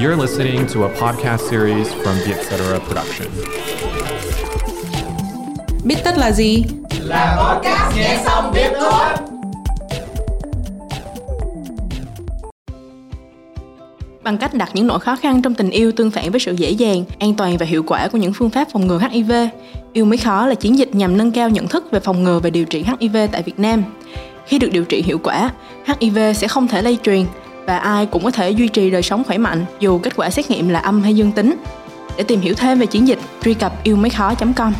You're listening to a podcast series from the Etc. Production. Biết tất là gì? Là podcast nghe xong biết thôi. Bằng cách đặt những nỗi khó khăn trong tình yêu tương phản với sự dễ dàng, an toàn và hiệu quả của những phương pháp phòng ngừa HIV, Yêu mới khó là chiến dịch nhằm nâng cao nhận thức về phòng ngừa và điều trị HIV tại Việt Nam. Khi được điều trị hiệu quả, HIV sẽ không thể lây truyền và ai cũng có thể duy trì đời sống khỏe mạnh dù kết quả xét nghiệm là âm hay dương tính. Để tìm hiểu thêm về chiến dịch, truy cập yêu mới khó.com.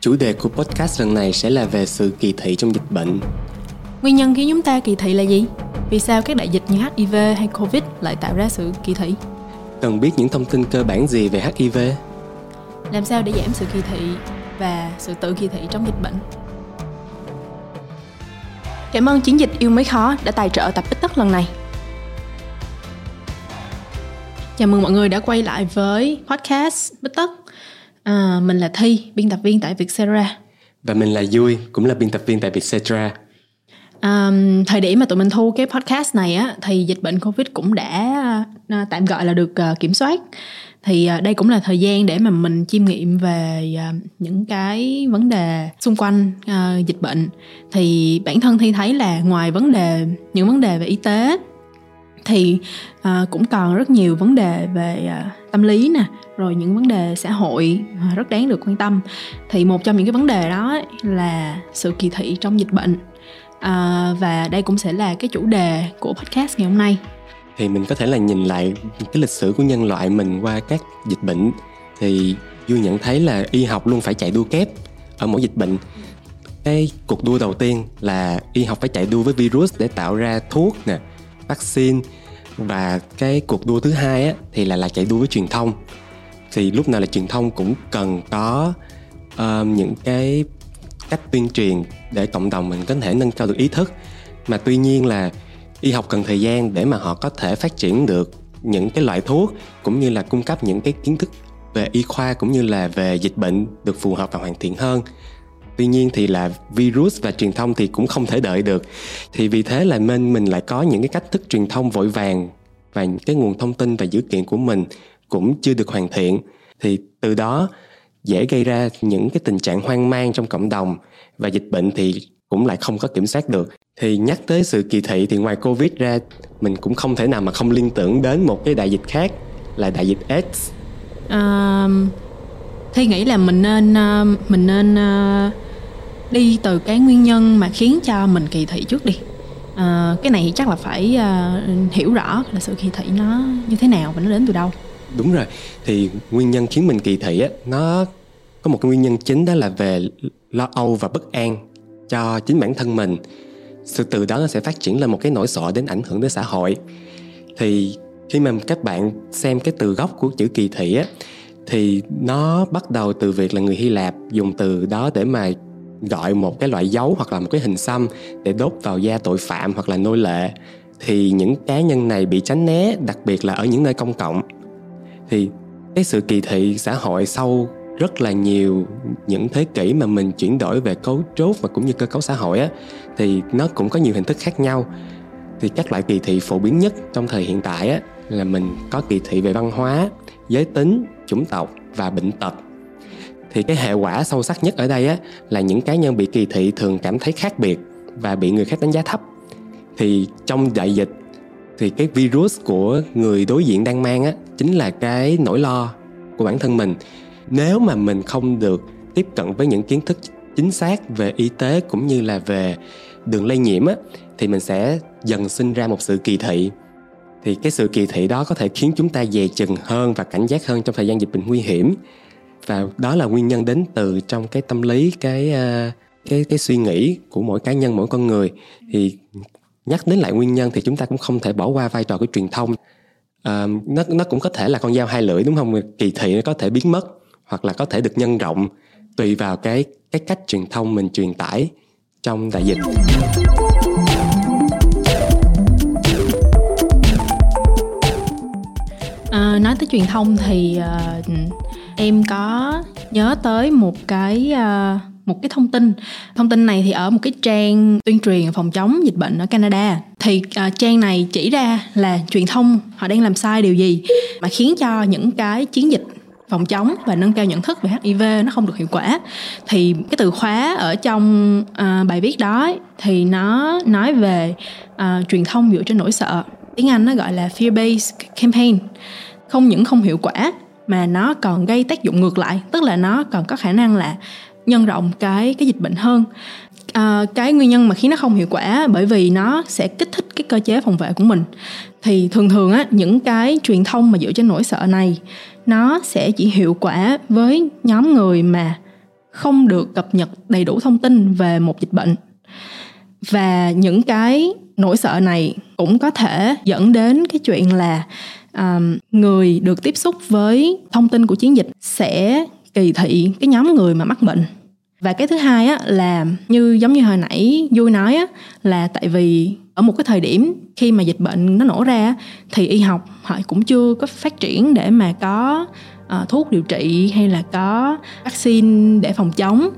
Chủ đề của podcast lần này sẽ là về sự kỳ thị trong dịch bệnh. Nguyên nhân khiến chúng ta kỳ thị là gì? Vì sao các đại dịch như HIV hay Covid lại tạo ra sự kỳ thị? Cần biết những thông tin cơ bản gì về HIV? Làm sao để giảm sự kỳ thị và sự tự kỳ thị trong dịch bệnh? Cảm ơn chiến dịch Yêu Mới Khó đã tài trợ tập Bích Tất lần này. Chào mừng mọi người đã quay lại với podcast Bích Tất. À, mình là Thi, biên tập viên tại Vietcetera. Và mình là Vui, cũng là biên tập viên tại Vietcetera. À, thời điểm mà tụi mình thu cái podcast này á thì dịch bệnh Covid cũng đã à, tạm gọi là được à, kiểm soát thì à, đây cũng là thời gian để mà mình chiêm nghiệm về à, những cái vấn đề xung quanh à, dịch bệnh. Thì bản thân thi thấy là ngoài vấn đề những vấn đề về y tế thì cũng còn rất nhiều vấn đề về tâm lý nè rồi những vấn đề xã hội rất đáng được quan tâm. Thì một trong những cái vấn đề đó là sự kỳ thị trong dịch bệnh. À, và đây cũng sẽ là cái chủ đề của podcast ngày hôm nay thì mình có thể là nhìn lại cái lịch sử của nhân loại mình qua các dịch bệnh. Thì vui nhận thấy là y học luôn phải chạy đua kép ở mỗi dịch bệnh. Cái cuộc đua đầu tiên là y học phải chạy đua với virus để tạo ra thuốc nè vaccine. Và cái cuộc đua thứ hai á, thì là là chạy đua với truyền thông. Thì lúc nào là truyền thông cũng cần có uh, những cái cách tuyên truyền để cộng đồng mình có thể nâng cao được ý thức. Mà tuy nhiên là y học cần thời gian để mà họ có thể phát triển được những cái loại thuốc, cũng như là cung cấp những cái kiến thức về y khoa, cũng như là về dịch bệnh được phù hợp và hoàn thiện hơn. Tuy nhiên thì là virus và truyền thông thì cũng không thể đợi được. Thì vì thế là nên mình lại có những cái cách thức truyền thông vội vàng và cái nguồn thông tin và dữ kiện của mình cũng chưa được hoàn thiện. Thì từ đó dễ gây ra những cái tình trạng hoang mang trong cộng đồng và dịch bệnh thì cũng lại không có kiểm soát được thì nhắc tới sự kỳ thị thì ngoài covid ra mình cũng không thể nào mà không liên tưởng đến một cái đại dịch khác là đại dịch AIDS. À, Thi nghĩ là mình nên ờ, mình nên ờ, đi từ cái nguyên nhân mà khiến cho mình kỳ thị trước đi. À, cái này chắc là phải hiểu rõ là sự kỳ thị nó như thế nào và nó đến từ đâu. Đúng rồi. Thì nguyên nhân khiến mình kỳ thị á nó có một cái nguyên nhân chính đó là về lo âu và bất an cho chính bản thân mình sự từ đó nó sẽ phát triển lên một cái nỗi sợ đến ảnh hưởng đến xã hội. Thì khi mà các bạn xem cái từ gốc của chữ kỳ thị á, thì nó bắt đầu từ việc là người Hy Lạp dùng từ đó để mà gọi một cái loại dấu hoặc là một cái hình xăm để đốt vào da tội phạm hoặc là nô lệ. Thì những cá nhân này bị tránh né, đặc biệt là ở những nơi công cộng. Thì cái sự kỳ thị xã hội sau rất là nhiều những thế kỷ mà mình chuyển đổi về cấu trúc và cũng như cơ cấu xã hội á, thì nó cũng có nhiều hình thức khác nhau. Thì các loại kỳ thị phổ biến nhất trong thời hiện tại á, là mình có kỳ thị về văn hóa, giới tính, chủng tộc và bệnh tật. Thì cái hệ quả sâu sắc nhất ở đây á, là những cá nhân bị kỳ thị thường cảm thấy khác biệt và bị người khác đánh giá thấp. Thì trong đại dịch, thì cái virus của người đối diện đang mang á, chính là cái nỗi lo của bản thân mình nếu mà mình không được tiếp cận với những kiến thức chính xác về y tế cũng như là về đường lây nhiễm á thì mình sẽ dần sinh ra một sự kỳ thị. Thì cái sự kỳ thị đó có thể khiến chúng ta dè chừng hơn và cảnh giác hơn trong thời gian dịch bệnh nguy hiểm. Và đó là nguyên nhân đến từ trong cái tâm lý cái ờ, cái cái suy nghĩ của mỗi cá nhân mỗi con người. Thì nhắc đến lại nguyên nhân thì chúng ta cũng không thể bỏ qua vai trò của truyền thông. À, nó nó cũng có thể là con dao hai lưỡi đúng không? Kỳ thị nó có thể biến mất hoặc là có thể được nhân rộng tùy vào cái cái cách truyền thông mình truyền tải trong đại dịch. À, nói tới truyền thông thì uh, em có nhớ tới một cái uh, một cái thông tin. Thông tin này thì ở một cái trang tuyên truyền phòng chống dịch bệnh ở Canada. Thì uh, trang này chỉ ra là truyền thông họ đang làm sai điều gì mà khiến cho những cái chiến dịch phòng chống và nâng cao nhận thức về HIV nó không được hiệu quả thì cái từ khóa ở trong uh, bài viết đó thì nó nói về uh, truyền thông dựa trên nỗi sợ. Tiếng Anh nó gọi là fear based campaign không những không hiệu quả mà nó còn gây tác dụng ngược lại tức là nó còn có khả năng là nhân rộng cái cái dịch bệnh hơn. À, cái nguyên nhân mà khiến nó không hiệu quả bởi vì nó sẽ kích thích cái cơ chế phòng vệ của mình. Thì thường thường á những cái truyền thông mà dựa trên nỗi sợ này nó sẽ chỉ hiệu quả với nhóm người mà không được cập nhật đầy đủ thông tin về một dịch bệnh. Và những cái nỗi sợ này cũng có thể dẫn đến cái chuyện là um, người được tiếp xúc với thông tin của chiến dịch sẽ kỳ thị cái nhóm người mà mắc bệnh. Và cái thứ hai á là như giống như hồi nãy vui nói á là tại vì ở một cái thời điểm khi mà dịch bệnh nó nổ ra thì y học họ cũng chưa có phát triển để mà có uh, thuốc điều trị hay là có vaccine để phòng chống.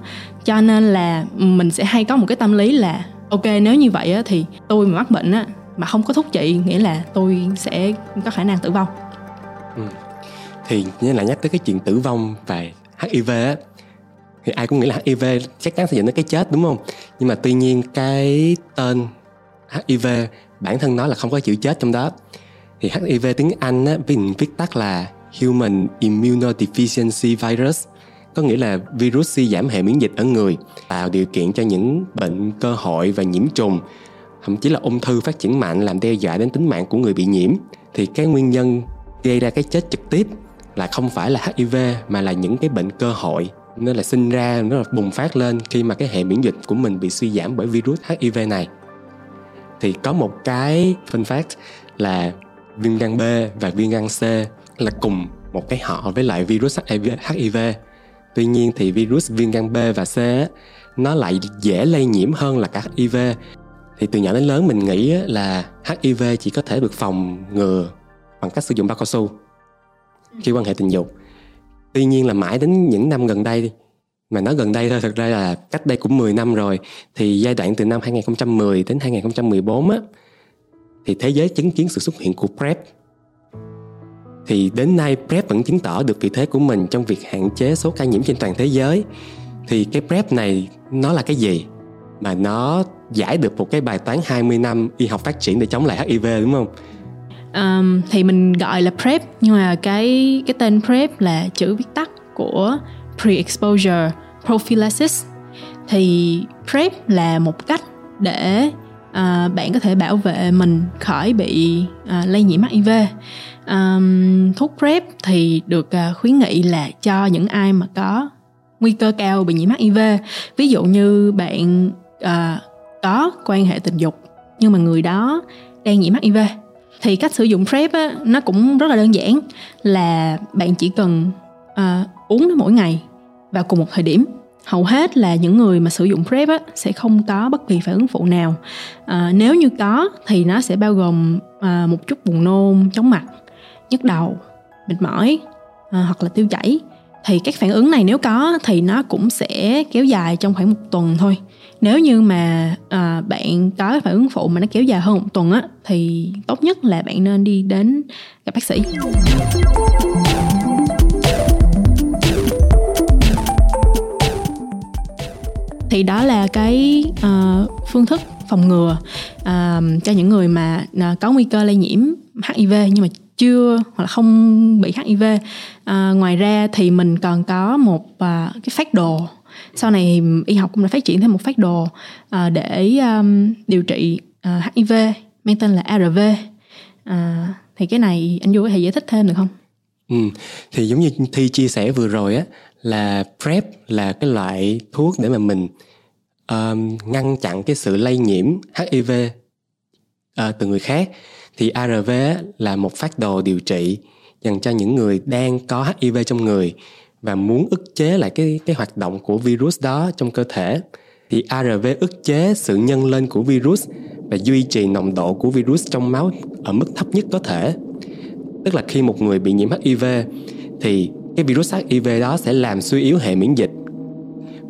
Cho nên là mình sẽ hay có một cái tâm lý là ok nếu như vậy á, thì tôi mà mắc bệnh á, mà không có thuốc trị nghĩa là tôi sẽ có khả năng tử vong. Ừ. thì như là nhắc tới cái chuyện tử vong và HIV á thì ai cũng nghĩ là HIV chắc chắn sẽ dẫn đến cái chết đúng không? Nhưng mà tuy nhiên cái tên HIV bản thân nó là không có chữ chết trong đó. Thì HIV tiếng Anh á, viết tắt là Human Immunodeficiency Virus có nghĩa là virus suy giảm hệ miễn dịch ở người tạo điều kiện cho những bệnh cơ hội và nhiễm trùng thậm chí là ung thư phát triển mạnh làm đe dọa đến tính mạng của người bị nhiễm. Thì cái nguyên nhân gây ra cái chết trực tiếp là không phải là HIV mà là những cái bệnh cơ hội. Nó là sinh ra nó là bùng phát lên khi mà cái hệ miễn dịch của mình bị suy giảm bởi virus HIV này thì có một cái fun fact là viêm gan B và viêm gan C là cùng một cái họ với lại virus HIV. Tuy nhiên thì virus viêm gan B và C nó lại dễ lây nhiễm hơn là các HIV. Thì từ nhỏ đến lớn mình nghĩ là HIV chỉ có thể được phòng ngừa bằng cách sử dụng bao cao su khi quan hệ tình dục. Tuy nhiên là mãi đến những năm gần đây mà nói gần đây thôi thật ra là cách đây cũng 10 năm rồi. Thì giai đoạn từ năm 2010 đến 2014 á thì thế giới chứng kiến sự xuất hiện của PrEP. Thì đến nay PrEP vẫn chứng tỏ được vị thế của mình trong việc hạn chế số ca nhiễm trên toàn thế giới. Thì cái PrEP này nó là cái gì? Mà nó giải được một cái bài toán 20 năm y học phát triển để chống lại HIV đúng không? Um, thì mình gọi là PrEP nhưng mà cái cái tên PrEP là chữ viết tắt của pre-exposure prophylaxis thì PrEP là một cách để uh, bạn có thể bảo vệ mình khỏi bị uh, lây nhiễm HIV. Um, thuốc PrEP thì được uh, khuyến nghị là cho những ai mà có nguy cơ cao bị nhiễm HIV. Ví dụ như bạn uh, có quan hệ tình dục nhưng mà người đó đang nhiễm HIV thì cách sử dụng PrEP á, nó cũng rất là đơn giản là bạn chỉ cần uh, uống nó mỗi ngày. Vào cùng một thời điểm hầu hết là những người mà sử dụng PrEP á, sẽ không có bất kỳ phản ứng phụ nào. À, nếu như có thì nó sẽ bao gồm à, một chút buồn nôn chóng mặt nhức đầu mệt mỏi à, hoặc là tiêu chảy. Thì các phản ứng này nếu có thì nó cũng sẽ kéo dài trong khoảng một tuần thôi. Nếu như mà à, bạn có phản ứng phụ mà nó kéo dài hơn một tuần á thì tốt nhất là bạn nên đi đến gặp bác sĩ. Thì đó là cái uh, phương thức phòng ngừa uh, cho những người mà uh, có nguy cơ lây nhiễm HIV nhưng mà chưa hoặc là không bị HIV à, ngoài ra thì mình còn có một à, cái phát đồ. Sau này y học cũng đã phát triển thêm một phát đồ à, để um, điều trị à, HIV mang tên là ARV à, thì cái này anh Du có thể giải thích thêm được không? Ừ, thì giống như Thi chia sẻ vừa rồi á là PrEP là cái loại thuốc để mà mình um, ngăn chặn cái sự lây nhiễm HIV uh, ờ, từ người khác thì ARV là một phát đồ điều trị dành cho những người đang có HIV trong người và muốn ức chế lại cái cái hoạt động của virus đó trong cơ thể thì ARV ức chế sự nhân lên của virus và duy trì nồng độ của virus trong máu ở mức thấp nhất có thể. Tức là khi một người bị nhiễm HIV thì cái virus HIV đó sẽ làm suy yếu hệ miễn dịch.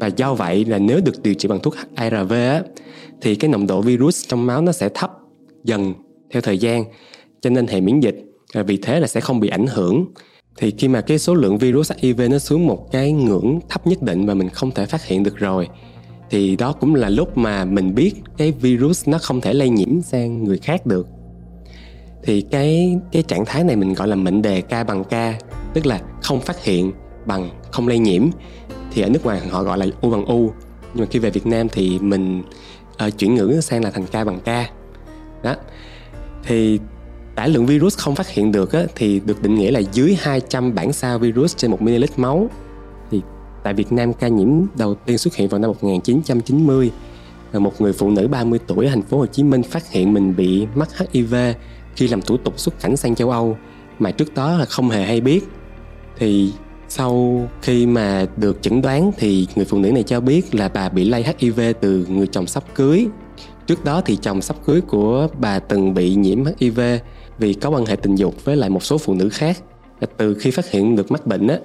Và do vậy là nếu được điều trị bằng thuốc ARV á, thì cái nồng độ virus trong máu nó sẽ thấp dần theo thời gian cho nên hệ miễn dịch à, vì thế là sẽ không bị ảnh hưởng. Thì khi mà cái số lượng virus HIV nó xuống một cái ngưỡng thấp nhất định mà mình không thể phát hiện được rồi thì đó cũng là lúc mà mình biết cái virus nó không thể lây nhiễm sang người khác được. Thì cái cái trạng thái này mình gọi là mệnh đề ca bằng ca tức là không phát hiện bằng không lây nhiễm. Thì ở nước ngoài họ gọi là u bằng u. Nhưng mà khi về Việt Nam thì mình uh, chuyển ngữ sang là thành ca bằng ca đó. Thì tải lượng virus không phát hiện được á, thì được định nghĩa là dưới 200 bản sao virus trên 1 ml máu. Thì tại Việt Nam ca nhiễm đầu tiên xuất hiện vào năm 1990 là một người phụ nữ 30 tuổi ở thành phố Hồ Chí Minh phát hiện mình bị mắc HIV khi làm thủ tục xuất cảnh sang châu Âu mà trước đó là không hề hay biết thì sau khi mà được chẩn đoán thì người phụ nữ này cho biết là bà bị lây HIV từ người chồng sắp cưới. Trước đó thì chồng sắp cưới của bà từng bị nhiễm HIV vì có quan hệ tình dục với lại một số phụ nữ khác. Và từ khi phát hiện được mắc bệnh á,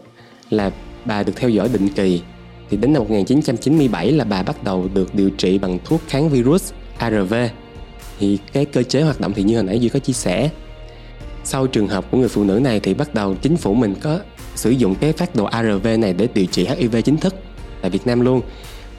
là bà được theo dõi định kỳ. Thì đến năm 1997 là bà bắt đầu được điều trị bằng thuốc kháng virus ARV thì cái cơ chế hoạt động thì như hồi nãy Duy có chia sẻ. Sau trường hợp của người phụ nữ này thì bắt đầu chính phủ mình có sử dụng cái phát đồ ARV này để điều trị HIV chính thức tại Việt Nam luôn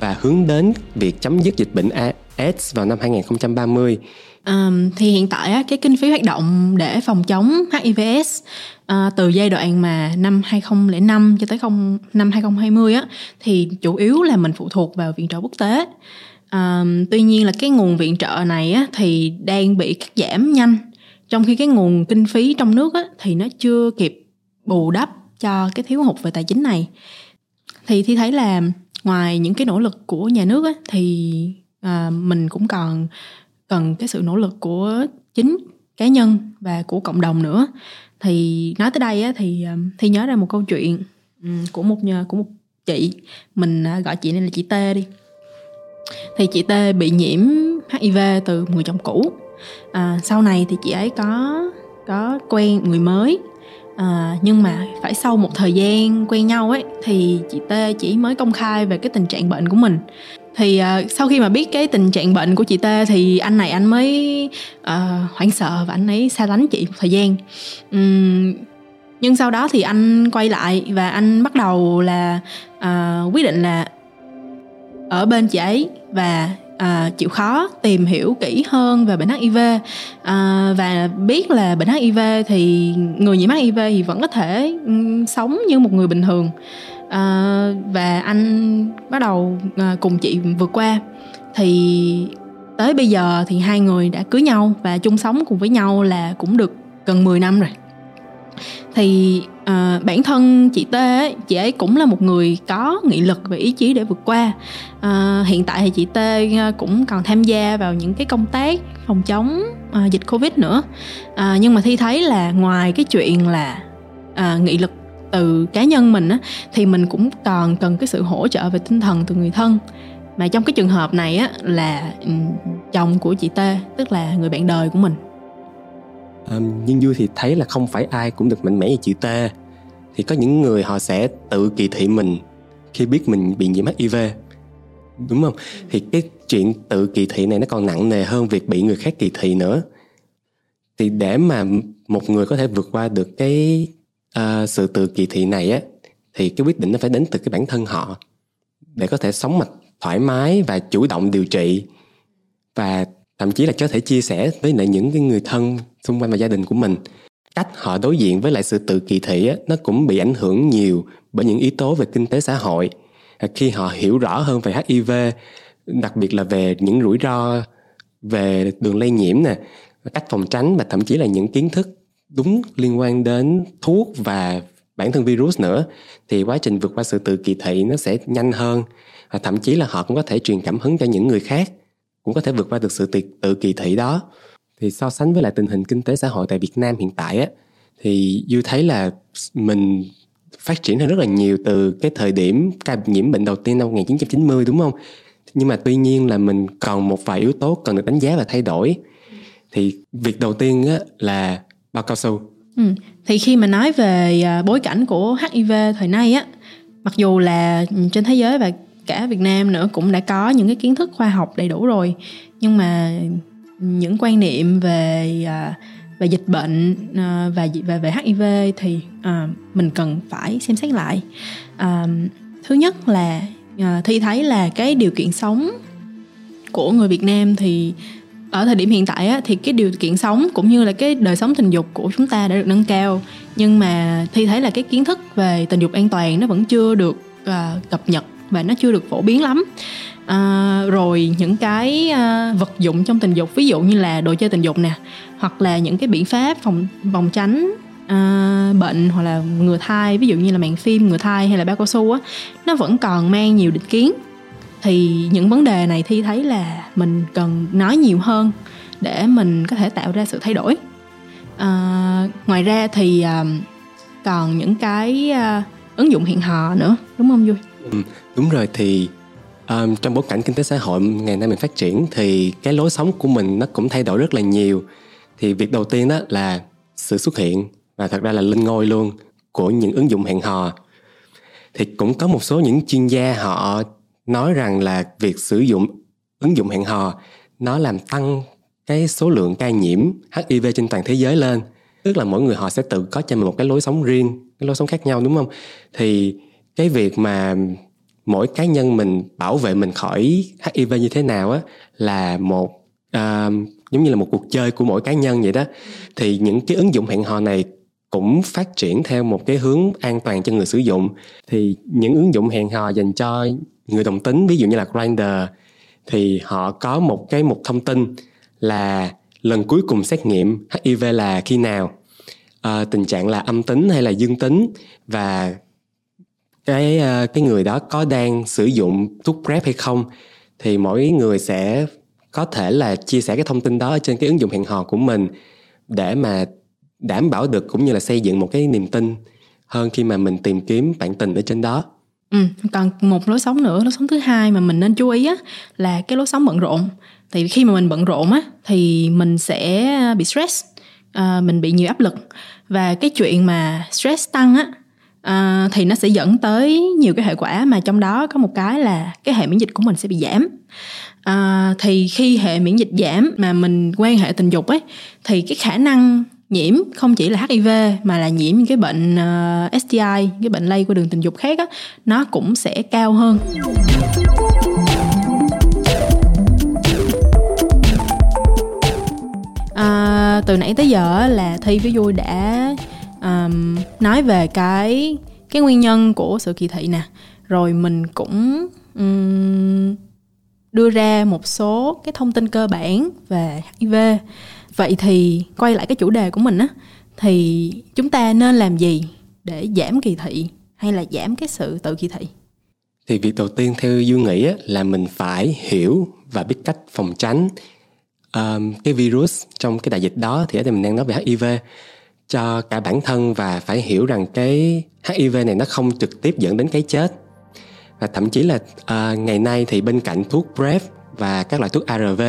và hướng đến việc chấm dứt dịch bệnh AIDS vào năm 2030 À, thì hiện tại á, cái kinh phí hoạt động để phòng chống HIVS à, ờ, từ giai đoạn mà năm 2005 cho tới không năm 2020 á thì chủ yếu là mình phụ thuộc vào viện trợ quốc tế. À, tuy nhiên là cái nguồn viện trợ này á, thì đang bị cắt giảm nhanh trong khi cái nguồn kinh phí trong nước á, thì nó chưa kịp bù đắp cho cái thiếu hụt về tài chính này. Thì thi thấy là ngoài những cái nỗ lực của nhà nước á, thì à, mình cũng còn cần cái sự nỗ lực của chính cá nhân và của cộng đồng nữa. Thì nói tới đây á, thì à, thi nhớ ra một câu chuyện ừ, của một nhà của một chị. Mình à, gọi chị này là chị T đi. Thì chị T bị nhiễm HIV từ người chồng cũ. À, sau này thì chị ấy có có quen người mới à, nhưng mà phải sau một thời gian quen nhau ấy thì chị T chỉ mới công khai về cái tình trạng bệnh của mình. Thì à, sau khi mà biết cái tình trạng bệnh của chị T thì anh này anh mới à, hoảng sợ và anh ấy xa lánh chị một thời gian. Uhm, nhưng sau đó thì anh quay lại và anh bắt đầu là à, quyết định là ở bên chị ấy và à, chịu khó tìm hiểu kỹ hơn về bệnh HIV à, và biết là bệnh HIV thì người nhiễm HIV thì vẫn có thể um, sống như một người bình thường. À, và anh bắt đầu à, cùng chị vượt qua. Thì tới bây giờ thì hai người đã cưới nhau và chung sống cùng với nhau là cũng được gần 10 năm rồi thì à, bản thân chị T ấy, chị ấy cũng là một người có nghị lực và ý chí để vượt qua. À, hiện tại thì chị T ờ, cũng còn tham gia vào những cái công tác phòng chống à, dịch covid nữa. À, nhưng mà thi thấy là ngoài cái chuyện là à, nghị lực từ cá nhân mình á thì mình cũng còn cần cái sự hỗ trợ về tinh thần từ người thân. Mà trong cái trường hợp này á là chồng của chị T tức là người bạn đời của mình um, nhưng vui thì thấy là không phải ai cũng được mạnh mẽ như chị T. Thì có những người họ sẽ tự kỳ thị mình khi biết mình bị nhiễm HIV đúng không? Thì cái chuyện tự kỳ thị này nó còn nặng nề hơn việc bị người khác kỳ thị nữa. Thì để mà một người có thể vượt qua được cái uh, sự tự kỳ thị này á thì cái quyết định nó phải đến từ cái bản thân họ để có thể sống mạch thoải mái và chủ động điều trị và thậm chí là có thể chia sẻ với lại những cái người thân xung quanh và gia đình của mình. Cách họ đối diện với lại sự tự kỳ thị á, nó cũng bị ảnh hưởng nhiều bởi những yếu tố về kinh tế xã hội. À, khi họ hiểu rõ hơn về HIV đặc biệt là về những rủi ro về đường lây nhiễm nè cách phòng tránh và thậm chí là những kiến thức đúng liên quan đến thuốc và bản thân virus nữa thì quá trình vượt qua sự tự kỳ thị nó sẽ nhanh hơn. Và thậm chí là họ cũng có thể truyền cảm hứng cho những người khác cũng có thể vượt qua được sự tự, tự kỳ thị đó thì so sánh với lại tình hình kinh tế xã hội tại Việt Nam hiện tại á thì dư thấy là mình phát triển hơn rất là nhiều từ cái thời điểm ca nhiễm bệnh đầu tiên năm 1990 đúng không? Nhưng mà tuy nhiên là mình còn một vài yếu tố cần được đánh giá và thay đổi. Thì việc đầu tiên á là bao cao su. Ừ. Thì khi mà nói về à, bối cảnh của HIV thời nay á, mặc dù là trên thế giới và cả Việt Nam nữa cũng đã có những cái kiến thức khoa học đầy đủ rồi nhưng mà những quan niệm về à, về dịch bệnh à, và về về HIV thì à, mình cần phải xem xét lại. À, thứ nhất là à, thi thấy là cái điều kiện sống của người Việt Nam thì ở thời điểm hiện tại á, thì cái điều kiện sống cũng như là cái đời sống tình dục của chúng ta đã được nâng cao. Nhưng mà thi thấy là cái kiến thức về tình dục an toàn nó vẫn chưa được uh, cập nhật và nó chưa được phổ biến lắm à, rồi những cái à, vật dụng trong tình dục ví dụ như là đồ chơi tình dục nè hoặc là những cái biện pháp phòng phòng tránh à, bệnh hoặc là ngừa thai ví dụ như là màng phim ngừa thai hay là bao cao su á nó vẫn còn mang nhiều định kiến. Thì những vấn đề này thi thấy là mình cần nói nhiều hơn để mình có thể tạo ra sự thay đổi. À, ngoài ra thì à, còn những cái à, ứng dụng hẹn hò nữa đúng không vui? Ừ, đúng rồi thì um, trong bối cảnh kinh tế xã hội ngày nay mình phát triển thì cái lối sống của mình nó cũng thay đổi rất là nhiều. Thì việc đầu tiên đó là sự xuất hiện và thật ra là lên ngôi luôn của những ứng dụng hẹn hò. Thì cũng có một số những chuyên gia họ nói rằng là việc sử dụng ứng dụng hẹn hò nó làm tăng cái số lượng ca nhiễm HIV trên toàn thế giới lên. Tức là mỗi người họ sẽ tự có cho mình một cái lối sống riêng cái lối sống khác nhau đúng không? Thì cái việc mà mỗi cá nhân mình bảo vệ mình khỏi HIV như thế nào á là một uh, giống như là một cuộc chơi của mỗi cá nhân vậy đó. Thì những cái ứng dụng hẹn hò này cũng phát triển theo một cái hướng an toàn cho người sử dụng. Thì những ứng dụng hẹn hò dành cho người đồng tính ví dụ như là Grindr thì họ có một cái một thông tin là lần cuối cùng xét nghiệm HIV là khi nào? À, tình trạng là âm tính hay là dương tính? Và cái ờ, cái người đó có đang sử dụng thuốc prep hay không thì mỗi người sẽ có thể là chia sẻ cái thông tin đó ở trên cái ứng dụng hẹn hò của mình để mà đảm bảo được cũng như là xây dựng một cái niềm tin hơn khi mà mình tìm kiếm bạn tình ở trên đó Ừ, còn một lối sống nữa, lối sống thứ hai mà mình nên chú ý á là cái lối sống bận rộn. Thì khi mà mình bận rộn á thì mình sẽ bị stress, à, mình bị nhiều áp lực và cái chuyện mà stress tăng á à, thì nó sẽ dẫn tới nhiều cái hệ quả mà trong đó có một cái là cái hệ miễn dịch của mình sẽ bị giảm. À, thì khi hệ miễn dịch giảm mà mình quan hệ tình dục ấy thì cái khả năng nhiễm không chỉ là HIV mà là nhiễm những cái bệnh ờ, uh, STI, cái bệnh lây qua đường tình dục khác á, nó cũng sẽ cao hơn. À, từ nãy tới giờ là thi với vui đã um, nói về cái cái nguyên nhân của sự kỳ thị nè. Rồi mình cũng um, đưa ra một số cái thông tin cơ bản về HIV vậy thì quay lại cái chủ đề của mình á thì chúng ta nên làm gì để giảm kỳ thị hay là giảm cái sự tự kỳ thị? Thì việc đầu tiên theo dương nghĩ á, là mình phải hiểu và biết cách phòng tránh um, cái virus trong cái đại dịch đó. Thì ở đây mình đang nói về HIV cho cả bản thân và phải hiểu rằng cái HIV này nó không trực tiếp dẫn đến cái chết và thậm chí là uh, ngày nay thì bên cạnh thuốc PrEP và các loại thuốc ARV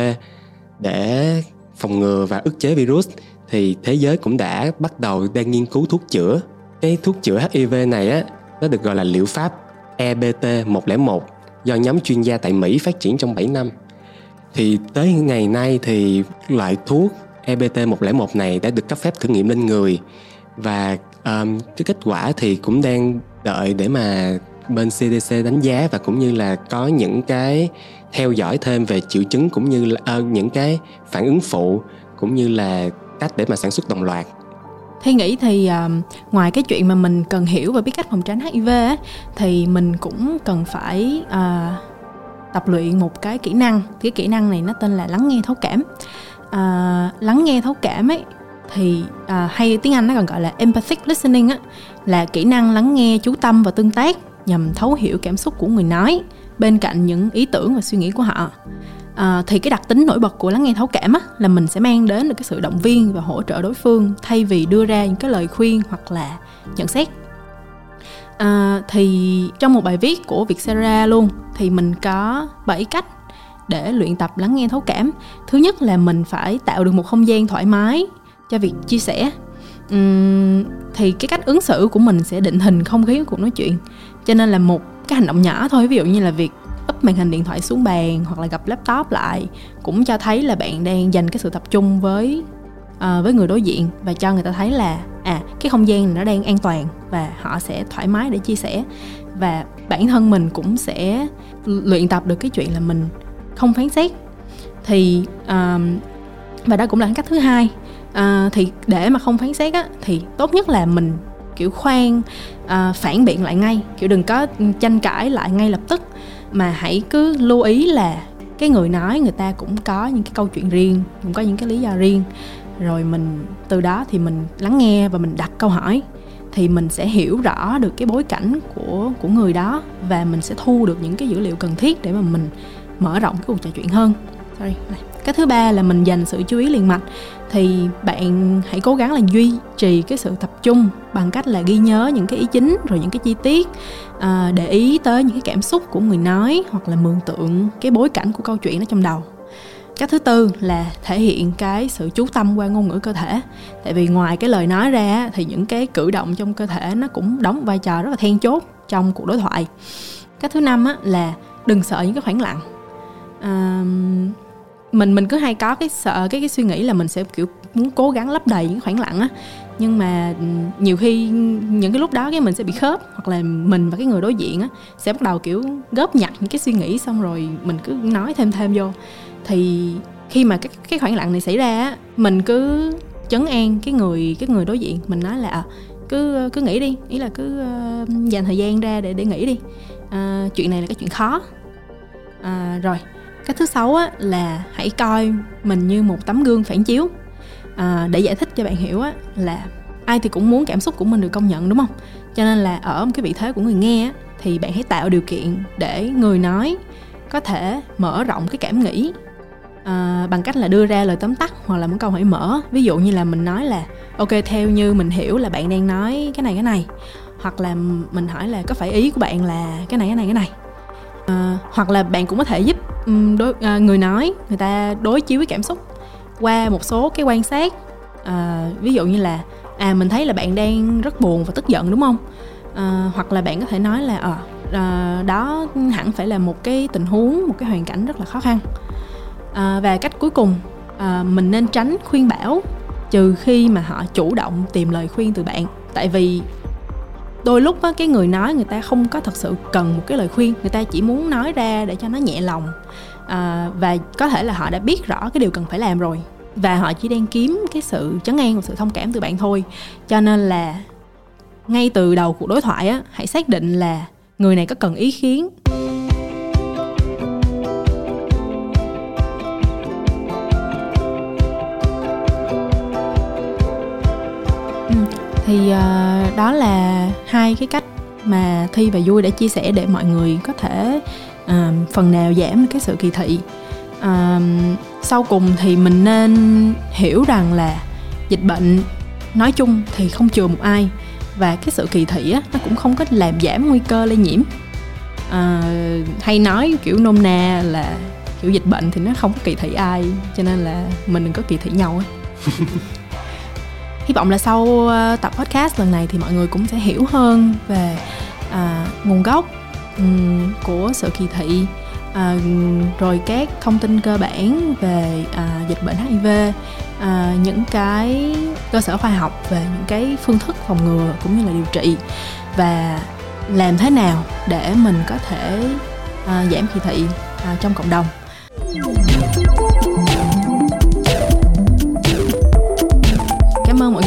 để phòng ngừa và ức chế virus thì thế giới cũng đã bắt đầu đang nghiên cứu thuốc chữa. Cái thuốc chữa HIV này á nó được gọi là liệu pháp EBT101 do nhóm chuyên gia tại Mỹ phát triển trong 7 năm. Thì tới ngày nay thì loại thuốc EBT101 này đã được cấp phép thử nghiệm lên người. Và um, cái kết quả thì cũng đang đợi để mà bên CDC đánh giá và cũng như là có những cái theo dõi thêm về triệu chứng cũng như là uh, những cái phản ứng phụ cũng như là cách để mà sản xuất đồng loạt. Thi nghĩ thì uh, ngoài cái chuyện mà mình cần hiểu và biết cách phòng tránh HIV á, thì mình cũng cần phải uh, tập luyện một cái kỹ năng. Cái kỹ năng này nó tên là lắng nghe thấu cảm. à, lắng nghe thấu cảm ấy thì à, hay tiếng Anh nó còn gọi là empathic listening á là kỹ năng lắng nghe chú tâm và tương tác nhằm thấu hiểu cảm xúc của người nói bên cạnh những ý tưởng và suy nghĩ của họ à, thì cái đặc tính nổi bật của lắng nghe thấu cảm á, là mình sẽ mang đến được cái sự động viên và hỗ trợ đối phương thay vì đưa ra những cái lời khuyên hoặc là nhận xét à, thì trong một bài viết của Vietcetera luôn thì mình có 7 cách để luyện tập lắng nghe thấu cảm. Thứ nhất là mình phải tạo được một không gian thoải mái cho việc chia sẻ. Uhm, thì cái cách ứng xử của mình sẽ định hình không khí của cuộc nói chuyện. Cho nên là một cái hành động nhỏ thôi ví dụ như là việc úp màn hình điện thoại xuống bàn hoặc là gặp laptop lại cũng cho thấy là bạn đang dành cái sự tập trung với uh, với người đối diện và cho người ta thấy là cái không gian này nó đang an toàn và họ sẽ thoải mái để chia sẻ. Và bản thân mình cũng sẽ luyện tập được cái chuyện là mình không phán xét. Thì um, và đó cũng là cách thứ hai. Uh, thì để mà không phán xét á thì tốt nhất là mình kiểu khoan uh, phản biện lại ngay. Kiểu đừng có tranh cãi lại ngay lập tức. Mà hãy cứ lưu ý là cái người nói người ta cũng có những cái câu chuyện riêng cũng có những cái lý do riêng rồi mình từ đó thì mình lắng nghe và mình đặt câu hỏi thì mình sẽ hiểu rõ được cái bối cảnh của của người đó và mình sẽ thu được những cái dữ liệu cần thiết để mà mình mở rộng cái cuộc trò chuyện hơn. Sorry. Này. cái thứ ba là mình dành sự chú ý liền mạch. Thì bạn hãy cố gắng là duy trì cái sự tập trung bằng cách là ghi nhớ những cái ý chính rồi những cái chi tiết à, để ý tới những cái cảm xúc của người nói hoặc là mường tượng cái bối cảnh của câu chuyện ở trong đầu cái thứ tư là thể hiện cái sự chú tâm qua ngôn ngữ cơ thể. Tại vì ngoài cái lời nói ra thì những cái cử động trong cơ thể nó cũng đóng vai trò rất là then chốt trong cuộc đối thoại. Cái thứ năm á, là đừng sợ những cái khoảng lặng. À, mình mình cứ hay có cái sợ cái cái suy nghĩ là mình sẽ kiểu muốn cố gắng lấp đầy những khoảng lặng á. Nhưng mà ừ, nhiều khi những cái lúc đó cái mình sẽ bị khớp hoặc là mình và cái người đối diện á sẽ bắt đầu kiểu góp nhặt những cái suy nghĩ xong rồi mình cứ nói thêm thêm vô thì khi mà cái cái khoảng lặng này xảy ra á mình cứ chấn an cái người cái người đối diện. Mình nói là à, cứ cứ nghĩ đi ý là cứ uh, dành thời gian ra để để nghĩ đi. À, chuyện này là cái chuyện khó. À, rồi cái thứ sáu á, là hãy coi mình như một tấm gương phản chiếu. À, để giải thích cho bạn hiểu á, là ai thì cũng muốn cảm xúc của mình được công nhận đúng không? Cho nên là ở một cái vị thế của người nghe á, thì bạn hãy tạo điều kiện để người nói có thể mở rộng cái cảm nghĩ à, bằng cách là đưa ra lời tóm tắt hoặc là một câu hỏi mở. Ví dụ như là mình nói là ok theo như mình hiểu là bạn đang nói cái này cái này. Hoặc là mình hỏi là có phải ý của bạn là cái này cái này cái này? À, hoặc là bạn cũng có thể giúp đối, à, người nói người ta đối chiếu với cảm xúc qua một số cái quan sát. À, ví dụ như là à mình thấy là bạn đang rất buồn và tức giận đúng không? À, hoặc là bạn có thể nói là à, à, đó hẳn phải là một cái tình huống một cái hoàn cảnh rất là khó khăn à, và cách cuối cùng à, mình nên tránh khuyên bảo trừ khi mà họ chủ động tìm lời khuyên từ bạn. Tại vì đôi lúc á, cái người nói người ta không có thật sự cần một cái lời khuyên người ta chỉ muốn nói ra để cho nó nhẹ lòng. À, và có thể là họ đã biết rõ cái điều cần phải làm rồi và họ chỉ đang kiếm cái sự chấn an và sự thông cảm từ bạn thôi. Cho nên là ngay từ đầu cuộc đối thoại á hãy xác định là người này có cần ý kiến. Thì uh, đó là hai cái cách mà thi và vui đã chia sẻ để mọi người có thể uh, phần nào giảm cái sự kỳ thị. Uh, sau cùng thì mình nên hiểu rằng là dịch bệnh nói chung thì không chừa một ai và cái sự kỳ thị á nó cũng không có làm giảm nguy cơ lây nhiễm. À, hay nói kiểu nôm na là kiểu dịch bệnh thì nó không có kỳ thị ai cho nên là mình đừng có kỳ thị nhau ấy hy vọng là sau ờ, tập podcast lần này thì mọi người cũng sẽ hiểu hơn về à, nguồn gốc um, của sự kỳ thị. À, rồi các thông tin cơ bản về à, dịch bệnh hiv à, những cái cơ sở khoa học về những cái phương thức phòng ngừa cũng như là điều trị. Và làm thế nào để mình có thể à, giảm kỳ thị à, trong cộng đồng.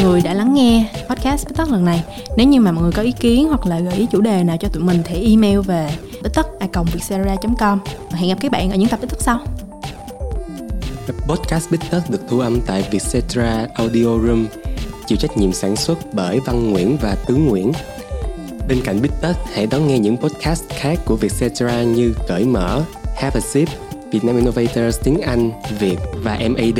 Người đã lắng nghe podcast Bích Tất lần này. Nếu như mà mọi người có ý kiến hoặc là gợi ý chủ đề nào cho tụi mình thì email về bích tất com Hẹn gặp các bạn ở những tập Bích Tất sau. Podcast Bích Tất được thu âm tại Vietcetera Audio Room, chịu trách nhiệm sản xuất bởi Văn Nguyễn và Tướng Nguyễn. Bên cạnh Bích Tất, hãy đón nghe những podcast khác của Vietcetera như Cởi Mở, Have a Sip, Vietnam Innovators tiếng Anh, Việt và MAD.